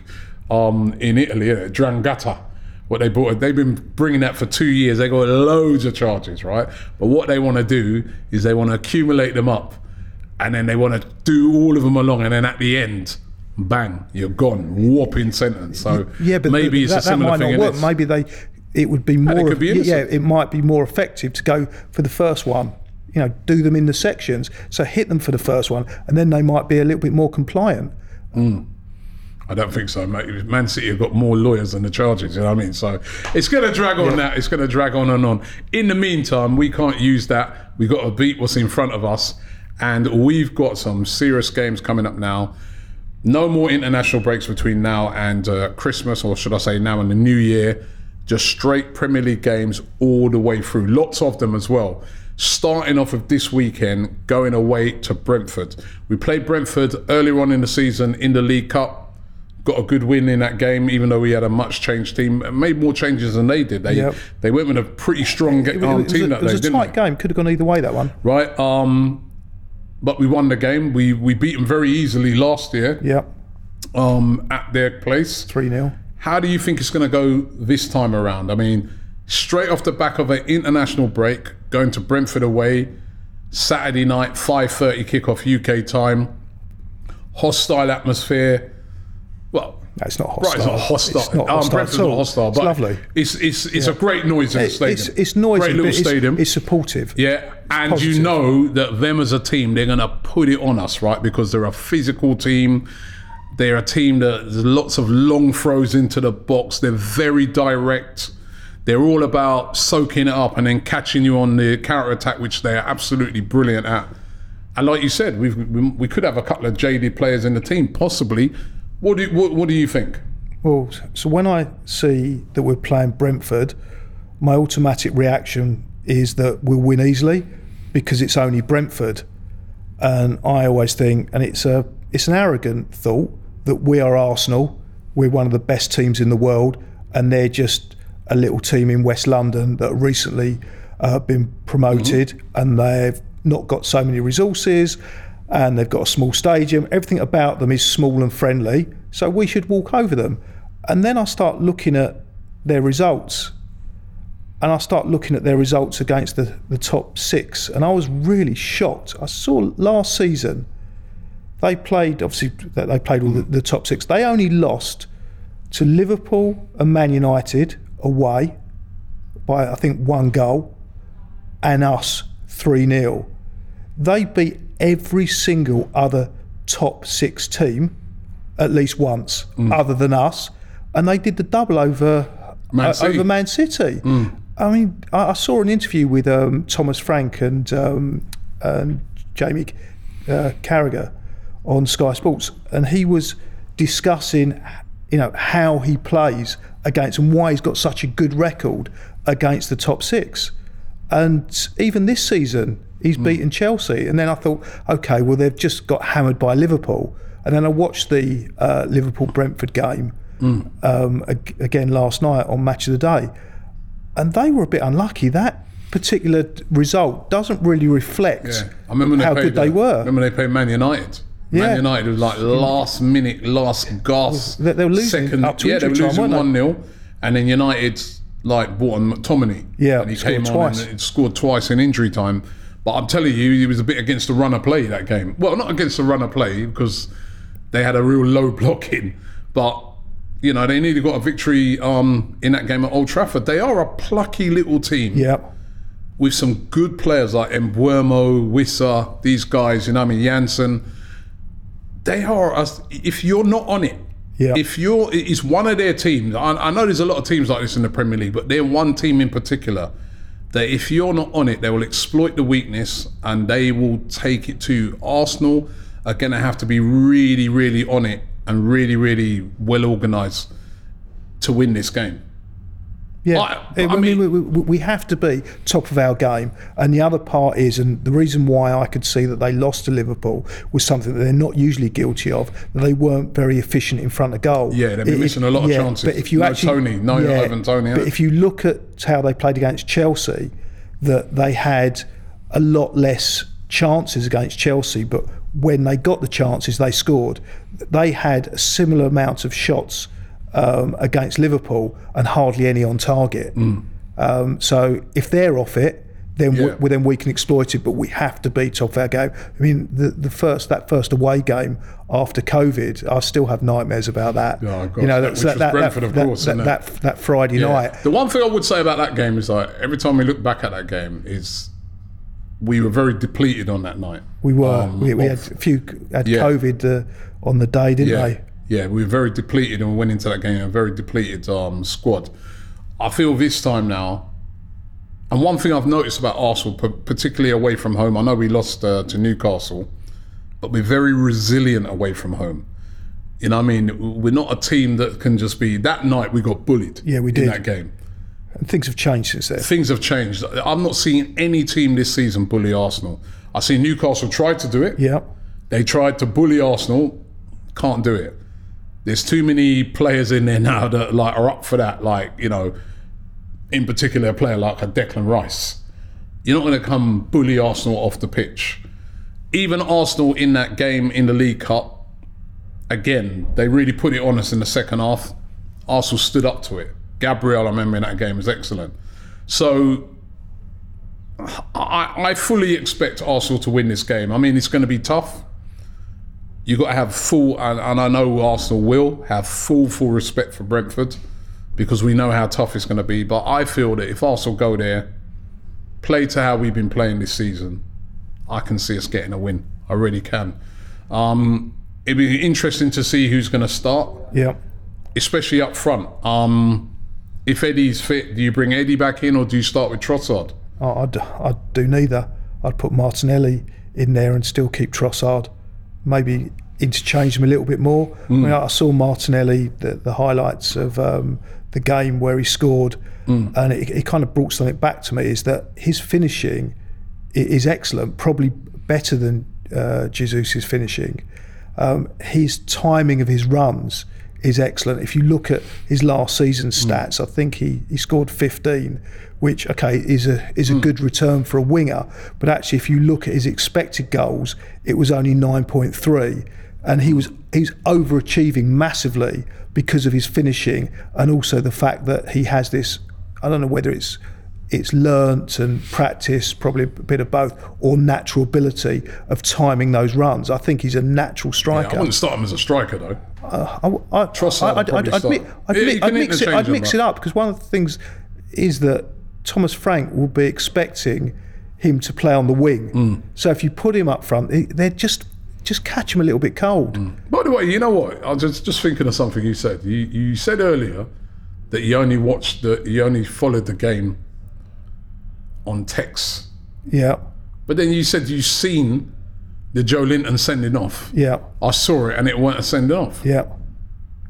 um, in Italy, uh, 'Ndrangheta. What they brought, they've been bringing that for two years. They got loads of charges, right? But what they want to do is they want to accumulate them up, and then they want to do all of them along, and then at the end, bang, you're gone, whopping sentence. So Yeah, but maybe it's that, a similar that might thing. not work. Maybe they, it would be more. be yeah, it might be more effective to go for the first one. You know, do them in the sections. So hit them for the first one, and then they might be a little bit more compliant. I don't think so, mate. Man City have got more lawyers than the charges, you know what I mean? So it's going to drag on that. It's going to drag on and on. In the meantime, we can't use that. We've got to beat what's in front of us. And we've got some serious games coming up now. No more international breaks between now and uh, Christmas, or should I say now and the new year. Just straight Premier League games all the way through. Lots of them as well. Starting off with this weekend, going away to Brentford. We played Brentford earlier on in the season in the League Cup got a good win in that game, even though we had a much changed team. Made more changes than they did. They Yep. they went with a pretty strong ga- It, um, team a, that it was day, a tight they? game. Could have gone either way. That one. Right. Um, but we won the game. We we beat them very easily last year Yeah, um, at their place. three 0 How do you think it's going to go this time around? I mean, straight off the back of an international break, going to Brentford away, Saturday night, 5.30 kickoff UK time, hostile atmosphere. Well, It's not hostile. Right, it's not hostile. It's not Um, hostile Brentford's at all. not hostile, It's lovely. It's it's it's a great noise in the stadium. It's, it's noisy, Great little it's, stadium. it's supportive. yeah, and you know that them as a team, they're going to put it on us, right? Because they're a physical team. They're a team that there's lots of long throws into the box. They're very direct. They're all about soaking it up and then catching you on the counter attack, which they are absolutely brilliant at. And like you said, we've, we we could have a couple of jaded players in the team, possibly. What do what, what do you think? Well, so when I see that we're playing Brentford, my automatic reaction is that we'll win easily because it's only Brentford. And I always think, and it's a it's an arrogant thought that we are Arsenal, we're one of the best teams in the world, and they're just a little team in West London that recently uh, been promoted, and they've not got so many resources, and they've got a small stadium. Everything about them is small and friendly, so we should walk over them. And then I start looking at their results and I start looking at their results against the, the top six, and I was really shocked. I saw last season they played obviously they played all the, the top six. They only lost to Liverpool and Man United away by I think one goal, and us three 0 They beat every single other top six team at least once, other than us, and they did the double over Man uh, over Man City. I mean, I, I saw an interview with um, Thomas Frank and um, and Jamie uh, Carragher on Sky Sports, and he was discussing, you know, how he plays against and why he's got such a good record against the top six. And even this season, he's beaten Chelsea. And then I thought, okay, well, they've just got hammered by Liverpool. And then I watched the uh, Liverpool Brentford game um, ag- again last night on Match of the Day. And they were a bit unlucky. That particular result doesn't really reflect Yeah, I remember how they good they uh, were. Remember they played Man United. Yeah. Man United was like last minute, last gasp. They- they were losing second, up to yeah, they were losing one 0 and then United like bought on McTominay. Yeah, and he came twice. on and scored twice in injury time. But I'm telling you, he was a bit against the run of play that game. Well, not against the run of play because they had a real low blocking, but. You know, they nearly got a victory um, in that game at Old Trafford. They are a plucky little team Yeah. with some good players like Mbeumo, Wissa, these guys, you know, what I mean, Janssen. They are, as if you're not on it, Yeah. if you're, it's one of their teams. I, I know there's a lot of teams like this in the Premier League, but they're one team in particular that if you're not on it, they will exploit the weakness and they will take it to Arsenal. Are going to have to be really, really on it and really, really well organised to win this game. Yeah, I, I, I mean, mean, we, we, we have to be top of our game. And the other part is, and the reason why I could see that they lost to Liverpool was something that they're not usually guilty of. They weren't very efficient in front of goal. Yeah, they've been missing a lot of yeah, chances. But if you No actually, Tony, no Ivan Toney, But eh? if you look at how they played against Chelsea, that they had a lot less chances against Chelsea, but when they got the chances, they scored. They had a similar amount of shots um, against Liverpool and hardly any on target. Um, so if they're off it, then Mm. Yeah. we, then we can exploit it. But we have to beat top of our game. I mean, the the first that first away game after COVID, I still have nightmares about that. Oh, you know, that- that's which was Brentford, of that, course, that, that, that Friday yeah. night. The one thing I would say about that game is like every time we look back at that game is we were very depleted on that night. We were. Um, we, we had a few had Yeah. COVID uh, on the day, didn't yeah, they? Yeah, we were very depleted and we went into that game a very depleted um, squad. I feel this time now, and one thing I've noticed about Arsenal, particularly away from home, I know we lost uh, to Newcastle, but we're very resilient away from home. You know, what I mean, we're not a team that can just be. That night we got bullied. Yeah, we in did. that game. And things have changed since then. Things have changed. I'm not seeing any team this season bully Arsenal. I see Newcastle tried to do it. Yeah. They tried to bully Arsenal, can't do it. There's too many players in there now that like are up for that. Like you know, in particular, a player like a Declan Rice. You're not going to come bully Arsenal off the pitch. Even Arsenal in that game in the League Cup, again, they really put it on us in the second half. Arsenal stood up to it. Gabriel, I remember in that game, was excellent. So I, I fully expect Arsenal to win this game. I mean, it's going to be tough. You've got to have full, and, and I know Arsenal will have full, full respect for Brentford because we know how tough it's going to be. But I feel that if Arsenal go there, play to how we've been playing this season, I can see us getting a win. I really can. Um, it'd be interesting to see who's going to start Yeah. especially up front. Um, if Eddie's fit, do you bring Eddie back in or do you start with Trossard? I'd, I'd do neither. I'd put Martinelli in there and still keep Trossard. Maybe interchange them a little bit more. I, mean, I saw Martinelli, the, the highlights of um, the game where he scored, and it, it kind of brought something back to me is that his finishing is excellent, probably better than uh, Jesus' finishing. Um, his timing of his runs is excellent. If you look at his last season hmm. stats, I think he, he scored 15, which okay is a is a hmm. good return for a winger. But actually, if you look at his expected goals, it was only 9.3, and he was he's overachieving massively because of his finishing and also the fact that he has this. I don't know whether it's it's learnt and practice, probably a bit of both, or natural ability of timing those runs. I think he's a natural striker. I striker. wouldn't start him as a striker though. I, I, Trossard I'd, would I'd, I'd, mi- I'd, mi- I'd mix it. I'd mix it up because one of the things is that Thomas Frank will be expecting him to play on the wing. Mm. So if you put him up front, they're just just catch him a little bit cold. By the way, you know what? I was just just thinking of something you said. You you said earlier that you only watched the you only followed the game on text, Yeah, but then you said you've seen the Joelinton sending off. yeah, I saw it and it weren't a sending off. yeah.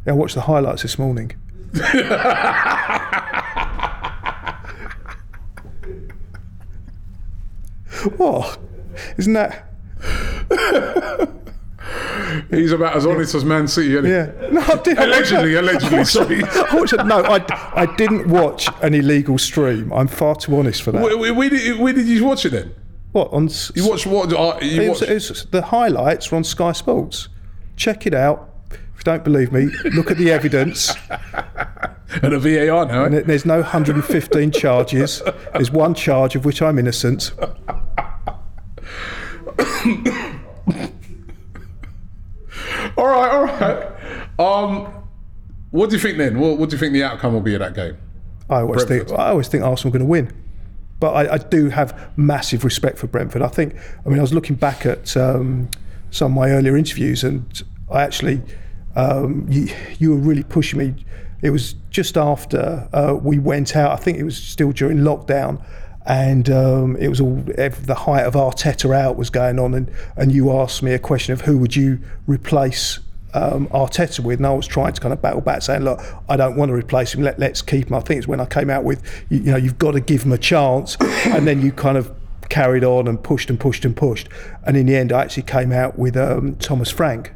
Yeah, I watched the highlights this morning. what? Isn't that? He's about as honest as Man City. Yeah. No, I did. Allegedly, allegedly. Sorry. I watched it- no, I, I didn't watch an illegal stream. I'm far too honest for that. Where, where, did, where did you watch it then? What on? You watched what? Uh, you it was, it was- the highlights were on Sky Sports. Check it out. If you don't believe me, look at the evidence. and a VAR now. There- There's no 115 charges. There's one charge of which I'm innocent. All right, all right. Um, what do you think then? What, what do you think the outcome will be of that game? I always think I always think Arsenal are going to win, but I, I do have massive respect for Brentford. I think. I mean, I was looking back at um, some of my earlier interviews, and I actually um, you, you were really pushing me. It was just after uh, we went out. I think it was still during lockdown. And um, it was all the height of Arteta out was going on, and, and you asked me a question of who would you replace um, Arteta with, and I was trying to kind of battle back, saying, "Look, I don't want to replace him. Let, let's keep him." I think it's when I came out with, you, you know, you've got to give him a chance, and then you kind of carried on and pushed and pushed and pushed, and in the end, I actually came out with um, Thomas Frank,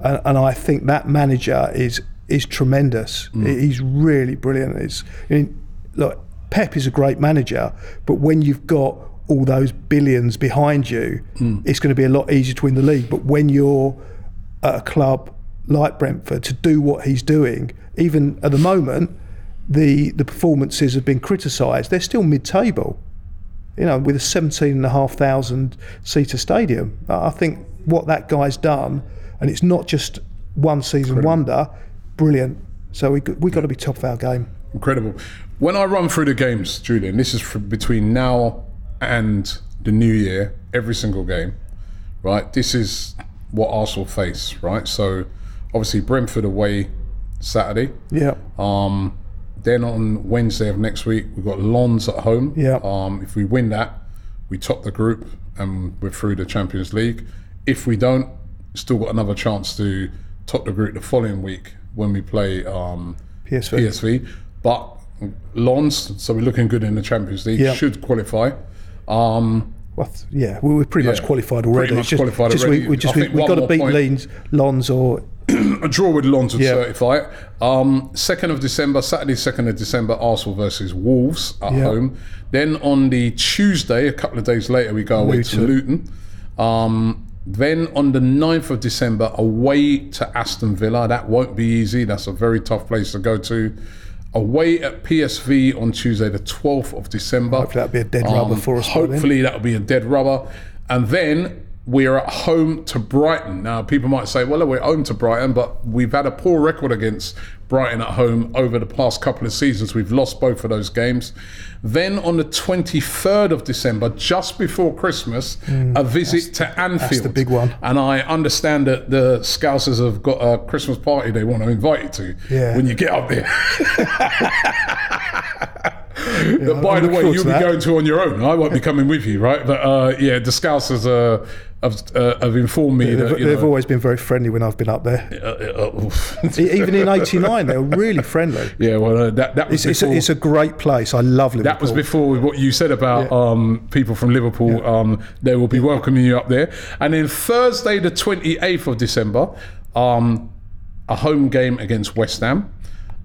and, and I think that manager is is tremendous. He's really brilliant. It's, I mean, look, Pep is a great manager, but when you've got all those billions behind you, hmm. it's going to be a lot easier to win the league. But when you're at a club like Brentford to do what he's doing, even at the moment, the the performances have been criticised. They're still mid-table, you know, with a seventeen and a half thousand seater stadium. I think what that guy's done, and it's not just one season wonder, brilliant. So we we got to be top of our game. Incredible. When I run through the games, Julian, this is between now and the new year, every single game, right? This is what Arsenal face, right? So obviously Brentford away Saturday. Yeah, Um, then on Wednesday of next week, we've got Lens at home. Yeah. Um, if we win that, we top the group and we're through the Champions League. If we don't, still got another chance to top the group the following week when we play um, PSV. PSV. But Lens, so we're looking good in the Champions League, Yeah. should qualify. Um, Well, yeah, we- we're pretty much Yeah, qualified pretty already. much just, qualified just already. We, we just, we, we've got to beat point. Lens, or a draw with Lens would Yeah. certify it. Um, 2nd of December, Saturday, 2nd of December, Arsenal versus Wolves at Yeah. home. Then on the Tuesday, a couple of days later, we go away to Luton. Um, then on the 9th of December, away to Aston Villa. That won't be easy. That's a very tough place to go to. Away at PSV on Tuesday, the 12th of December. Um, Hopefully that'll be a dead rubber for us. Hopefully that'll be a dead rubber. And then we're at home to Brighton. Now, people might say, well, we're home to Brighton, but we've had a poor record against Brighton at home over the past couple of seasons. We've lost both of those games. Then on the 23rd of December, just before Christmas, a visit to Anfield. Mm. the big one. And I understand that the Scousers have got a Christmas party they want to invite you to Yeah. when you get up there. But by the way, you'll be that. going to on your own. I won't be coming with you, right? But uh, yeah, the Scousers uh, have, uh, have informed me that they've, you they've know, always been very friendly when I've been up there. uh, uh. Even in '89, they were really friendly. yeah, well, uh, that that was It's, it's, a, it's a great place. I love Liverpool. that was before what you said about um, people from Liverpool. Um, they will be welcoming you up there. And then Thursday, the 28th of December, um, a home game against West Ham.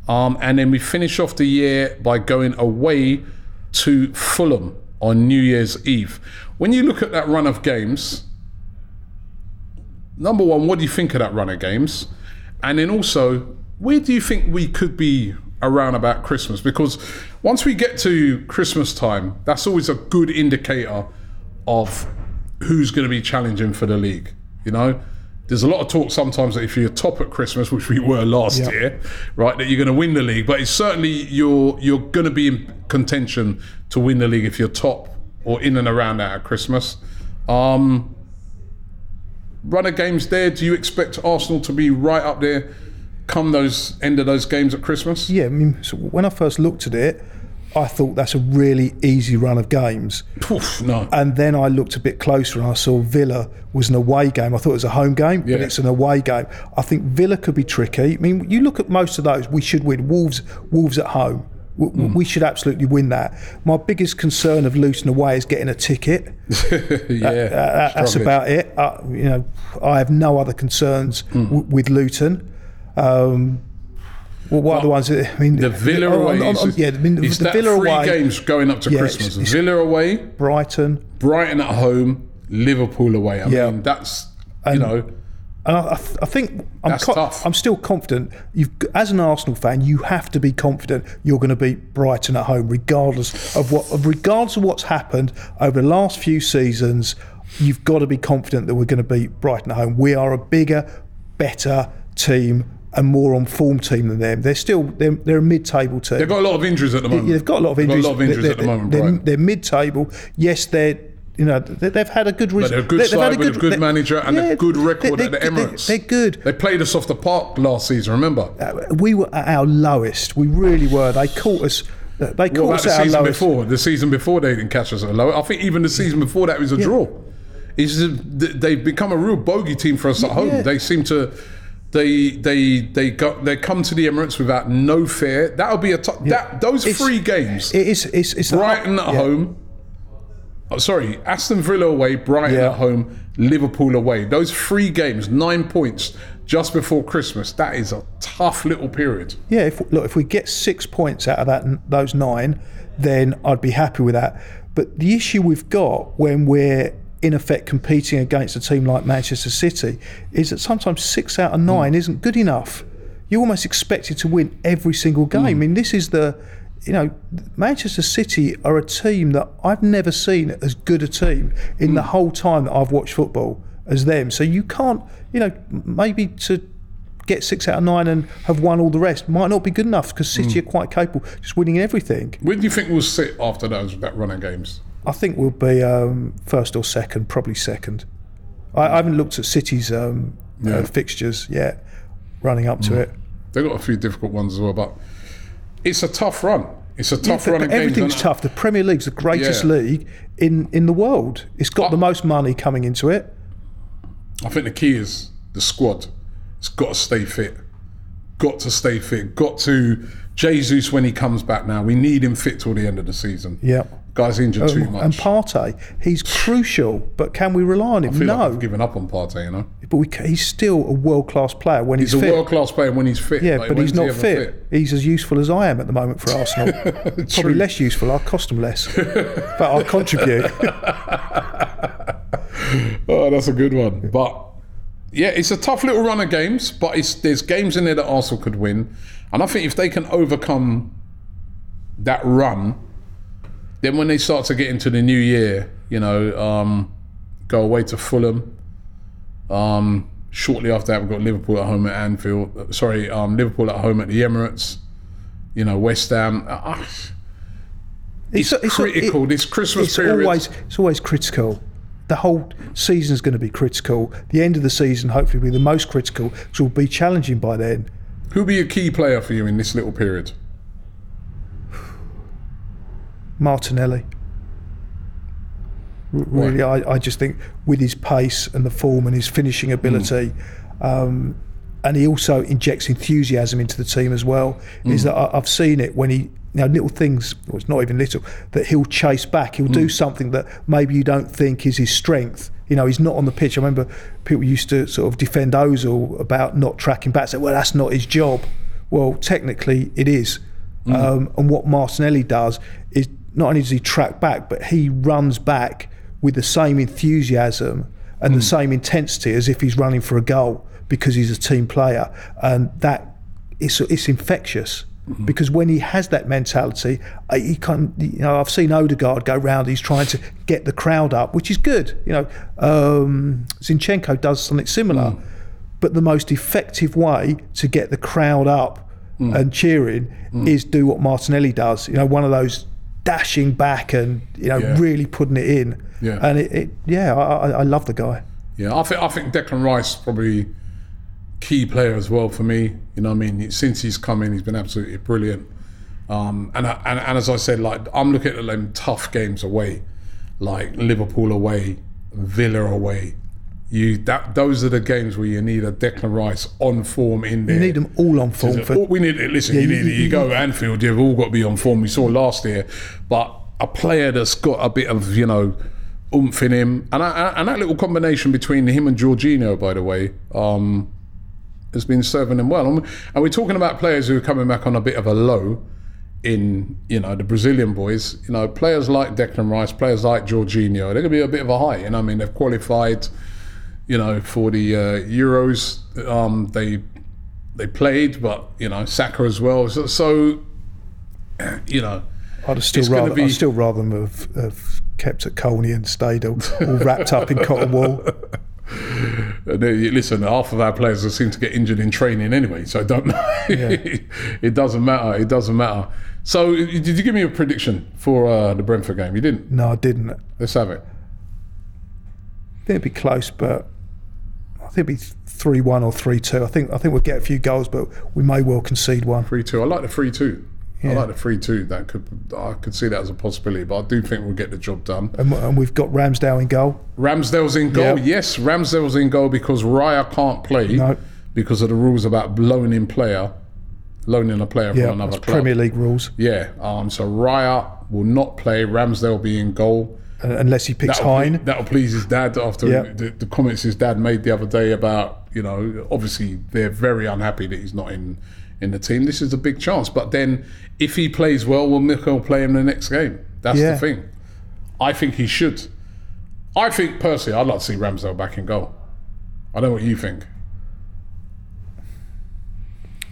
Um, and then we finish off the year by going away to Fulham on New Year's Eve. When you look at that run of games, number one, what do you think of that run of games? And then also, where do you think we could be around about Christmas? Because once we get to Christmas time, that's always a good indicator of who's going to be challenging for the league. You know, there's a lot of talk sometimes that if you're top at Christmas, which we were last Yeah. year, right, that you're going to win the league. But it's certainly you're you're going to be in contention to win the league if you're top or in and around that at Christmas. Um, run of games there. Do you expect Arsenal to be right up there come those end of those games at Christmas? Yeah, I mean, so when I first looked at it, I thought that's a really easy run of games. Oof, no. And then I looked a bit closer and I saw Villa was an away game. I thought it was a home game, Yeah. but it's an away game. I think Villa could be tricky. I mean, you look at most of those, we should win. Wolves, Wolves at home. W- w- We should absolutely win that. My biggest concern of Luton away is getting a ticket. yeah, that's about it. Uh, you know, I have no other concerns Hmm. w- with Luton. Um, well, what are the ones? That, I mean, The Villa on- away. on- on- yeah, I mean, the that Villa three away, games going up to Yeah, Christmas. it's- it's- Villa away, Brighton. Brighton at home, Liverpool away. I Yeah. mean, that's you know, And I, I, th- I think I'm, That's tough. I'm still confident. You've, as an Arsenal fan, you have to be confident you're going to beat Brighton at home, regardless of what, regardless of what's happened over the last few seasons. You've got to be confident that we're going to beat Brighton at home. We are a bigger, better team and more on form team than them. They're still they're, they're a mid-table team. they've got a lot of injuries at the moment. They've got a lot of injuries. Lot of injuries They're- at the moment. They're, they're mid-table. Yes, they're you know they- they've had a good But result. they're a good side with a good manager and a good record at the Emirates. They're, good. They played us off the park last season. Remember? Uh, we were at our lowest. We really were. They caught us. They caught us the at our season lowest. before? The season before they didn't catch us at a low. I think even the season before that was a draw. It's, they've become a real bogey team for us at home. Yeah. They seem to They they they go they come to the Emirates without no fear. That'll be a t- that those It's- three games. It is. It's, it's the- Brighton at yeah. home. Oh, sorry, Aston Villa away, Brighton Yeah. at home, Liverpool away. Those three games, nine points just before Christmas. That is a tough little period. Yeah, if, look, if we get six points out of that those nine, then I'd be happy with that. But the issue we've got when we're in effect competing against a team like Manchester City is that sometimes six out of hmm. nine isn't good enough. You're almost expected to win every single game. Hmm. I mean, this is the, you know, Manchester City are a team that I've never seen as good a team in the whole time that I've watched football as them. So you can't, you know, maybe to get six out of nine and have won all the rest might not be good enough because City are quite capable just winning everything. Where do you think we'll sit after those that run of games? I think we'll be um, first or second, probably second. I, I haven't looked at City's um, Yeah. uh, fixtures yet, running up to it. They've got a few difficult ones as well, but it's a tough run. It's a tough But- run of games. everything's tough. The Premier League's the greatest Yeah. league in, in the world. It's got oh. the most money coming into it. I think the key is the squad. It's got to stay fit. Got to stay fit. Got to Jesus when he comes back. Now we need him fit till the end of the season. Yeah. Guys injured too Um, much. and Partey, he's crucial, but can we rely on him? I feel no, like I've given up on Partey. You know, but we, he's still a world class player when he's, fit. he's a world class player when he's fit. Yeah, Like, but he's not he ever fit. He's as useful as I am at the moment for Arsenal. Probably less useful. I'll cost them less, but I'll contribute. Oh, that's a good one. But yeah, it's a tough little run of games, but it's there's games in there that Arsenal could win, and I think if they can overcome that run, then when they start to get into the new year, you know, um, go away to Fulham. Um, shortly after that, we've got Liverpool at home at Anfield. Sorry, um, Liverpool at home at the Emirates. You know, West Ham. Uh, uh, it's, critical. it- this Christmas it's period. always it's always critical. The whole season's going to be critical. The end of the season hopefully will be the most critical, because will be challenging by then. Who'll be a key player for you in this little period? Martinelli. Really, I, I just think with his pace and the form and his finishing ability, um, and he also injects enthusiasm into the team as well. Is that I, I've seen it when he, you know, little things, well, it's not even little, that he'll chase back. He'll do something that maybe you don't think is his strength. You know, he's not on the pitch. I remember people used to sort of defend Ozil about not tracking back, say, well, that's not his job. Well, technically, it is. Um, and what Martinelli does is not only does he track back, but he runs back with the same enthusiasm and the hmm. same intensity as if he's running for a goal because he's a team player, and that it's it's infectious. Mm-hmm. Because when he has that mentality, uh, he can You know, I've seen Odegaard go round. He's trying to get the crowd up, which is good. You know, um, Zinchenko does something similar. Mm. But the most effective way to get the crowd up mm. and cheering mm. is do what Martinelli does. You know, one of those dashing back and you know Yeah. really putting it in. Yeah. And it, it yeah, I, I, love the guy. Yeah, I think I think Declan Rice probably key player as well for me. You know, what I mean, since he's come in, he's been absolutely brilliant. Um, and, and and as I said, like I'm looking at them tough games away, like Liverpool away, Villa away. You that those are the games where you need a Declan Rice on form in there. You need them all on form for we need, listen, you you- need, you, you- go Anfield, you've all got to be on form. We saw last year, but a player that's got a bit of, you know, oomph in him, and, I, and that little combination between him and Jorginho, by the way, um, has been serving them well. And we're talking about players who are coming back on a bit of a low in, you know, the Brazilian boys. You know, players like Declan Rice, players like Jorginho, they're going to be a bit of a high. You know, I mean, they've qualified you know, for the uh, Euros. Um, they they played, but you know, Saka as well. So, so you know, I'd still rather, be- I'd still rather them have, have kept at Colney and stayed all, all wrapped up in cotton wool. listen, half of our players seem to get injured in training anyway, so I don't. Know. It doesn't matter. It doesn't matter. So, did you give me a prediction for uh, the Brentford game? You didn't. No, I didn't. Let's have it. it'd be close, but I think it'd be three one or three two. I think I think we'll get a few goals, but we may well concede one. Three two. I like the three two. I like the three two. That could I could see that as a possibility, but I do think we'll get the job done. And, and we've got Ramsdale in goal. Ramsdale's in goal. Yeah. Yes, Ramsdale's in goal because Raya can't play No. because of the rules about loaning player, loaning a player Yeah, from another club. Premier League rules. Yeah. Um. So Raya will not play. Ramsdale will be in goal. Uh, unless he picks That'll, Hine. that'll please his dad after the, the comments his dad made the other day about you know obviously they're very unhappy that he's not in in the team. This is a big chance, but then if he plays well, will Mikel play him the next game? That's Yeah. the thing. I think he should. I think personally, I'd like to see Ramsdale back in goal. I don't know what you think.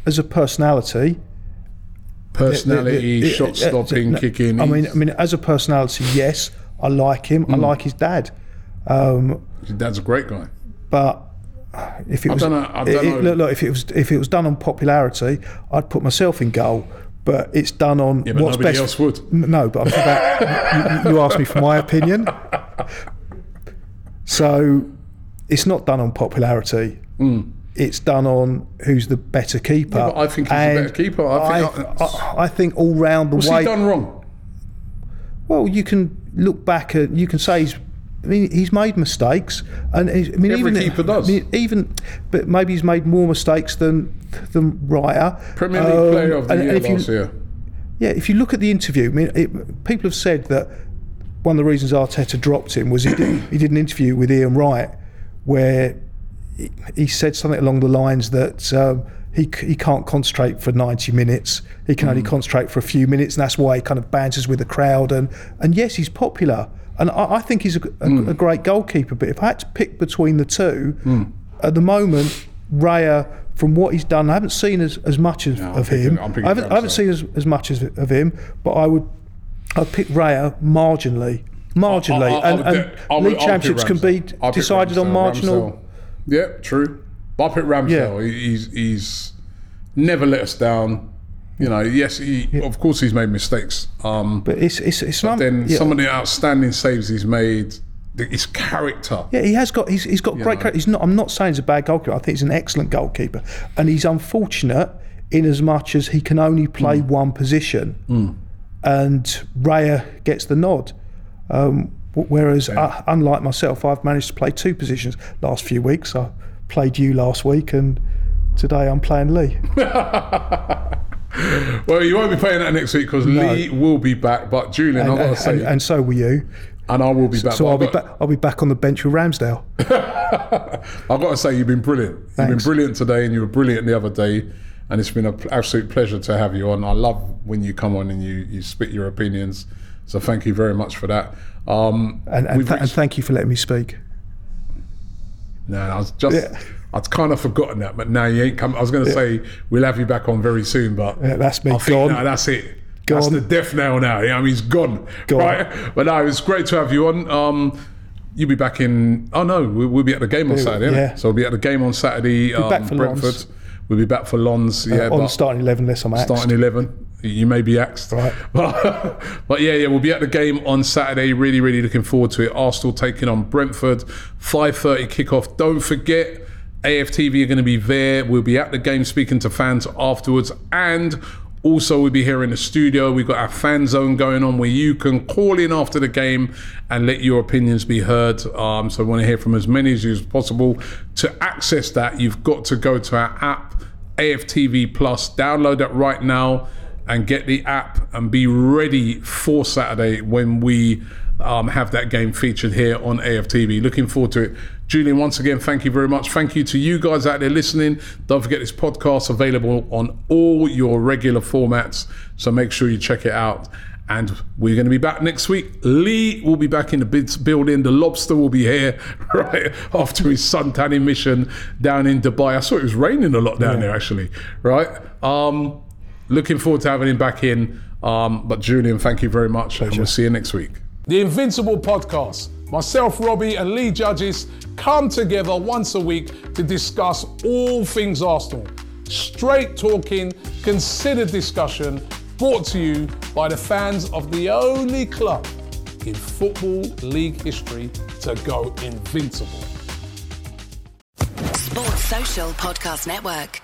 As a personality, Personality, the- the- shot uh, stopping, kicking. I mean, I mean, as a personality, yes, I like him. Hmm. I like his dad. his dad's a great guy. But if it was, know- I it- don't it- know. look, look, if it was, if it was done on popularity, I'd put myself in goal. But it's done on Yeah, but what's nobody best. else would. No, but I'm about. you, you asked me for my opinion. So it's not done on popularity. It's done on who's the better keeper. Hmm. but I think he's the better keeper. I think- I, I, I think all round the What's way. he done wrong? Well, you can look back at you can say he's. I mean, he's made mistakes, and he's- I mean, Every even keeper does. I mean, even, but maybe he's made more mistakes than than Raya. Premier League Um, Player of the and- Year and if you- year. Yeah, if you look at the interview, I mean, it, people have said that one of the reasons Arteta dropped him was he did, he did an interview with Ian Wright where he, he said something along the lines that um, he he can't concentrate for 90 minutes. He can only Mm. concentrate for a few minutes, and that's why he kind of bounces with the crowd. And and yes, he's popular, and I, I think he's a, a, Mm. a great goalkeeper. But if I had to pick between the two, at the moment, Raya. From what he's done, I haven't seen as, as much as, I'm of him. I haven't, I haven't seen as, as much as of him, but I would I'd pick Raya marginally, marginally, I- I- and, and would- league championships can be Ramsdale. I'll pick decided on marginal. Ramsdale. Yeah, true. But I pick Ramsdale. Yeah. He's he's never let us down. You know, yes, he of course he's made mistakes. Um, But it's it's it's not. then yeah, some of the outstanding saves he's made, his character. yeah, he has got he's, he's got great. know. character. He's not. I'm not saying he's a bad goalkeeper. I think he's an excellent goalkeeper, and he's unfortunate in as much as he can only play Hmm. one position, and Raya gets the nod. Um, whereas, uh, unlike myself, I've managed to play two positions last few weeks. I played you last week, and today I'm playing Lee. Well, you won't be playing that next week because Lee will be back. But Julian, I've got to say, and, and, so will you. And I will be back. So I'll be got- back. I'll be back on the bench with Ramsdale. I've got to say, you've been brilliant. You've been brilliant today, and you were brilliant the other day. And it's been an absolute pleasure to have you on. I love when you come on and you, you spit your opinions. So thank you very much for that. Um, And, and, th- and thank you for letting me speak. No, I was just, Yeah. I'd kind of forgotten that, but now you ain't come. I was going to say we'll have you back on very soon, but Yeah, that's me I think, gone. No, that's it. That's Gone. the death nail now. Yeah, I mean, he's gone. Gone. Right, but no, it's great to have you on. Um, you'll be back in. Oh no, we- we'll be at the game on Saturday. yeah. So we'll be at the game on Saturday. Um, back for Brentford. Lens. We'll be back for Lens. Yeah, on but starting eleven, unless I'm starting eleven. You may be axed. Right. But, but yeah, yeah, we'll be at the game on Saturday. Really, really looking forward to it. Arsenal taking on Brentford. 5.30 kickoff. Don't forget, AFTV are going to be there. We'll be at the game speaking to fans afterwards. And also, we'll be here in the studio. We've got our fan zone going on where you can call in after the game and let your opinions be heard. Um, so, I want to hear from as many of you as possible. To access that, you've got to go to our app, AFTV Plus. Download that right now and get the app and be ready for Saturday when we um, have that game featured here on AFTV. Looking forward to it. Julian, once again, thank you very much. Thank you to you guys out there listening. Don't forget this podcast available on all your regular formats, so make sure you check it out. And we're going to be back next week. Lee will be back in the building. The lobster will be here, right, after his sun tanning mission down in Dubai. I saw it was raining a lot down there, actually, right? Um, looking forward to having him back in. Um, but Julian, thank you very much, and we'll see you next week. The Invincible Podcast. Myself, Robbie, and Lee Judges come together once a week to discuss all things Arsenal. Straight talking, considered discussion, brought to you by the fans of the only club in Football League history to go invincible. Sports Social Podcast Network.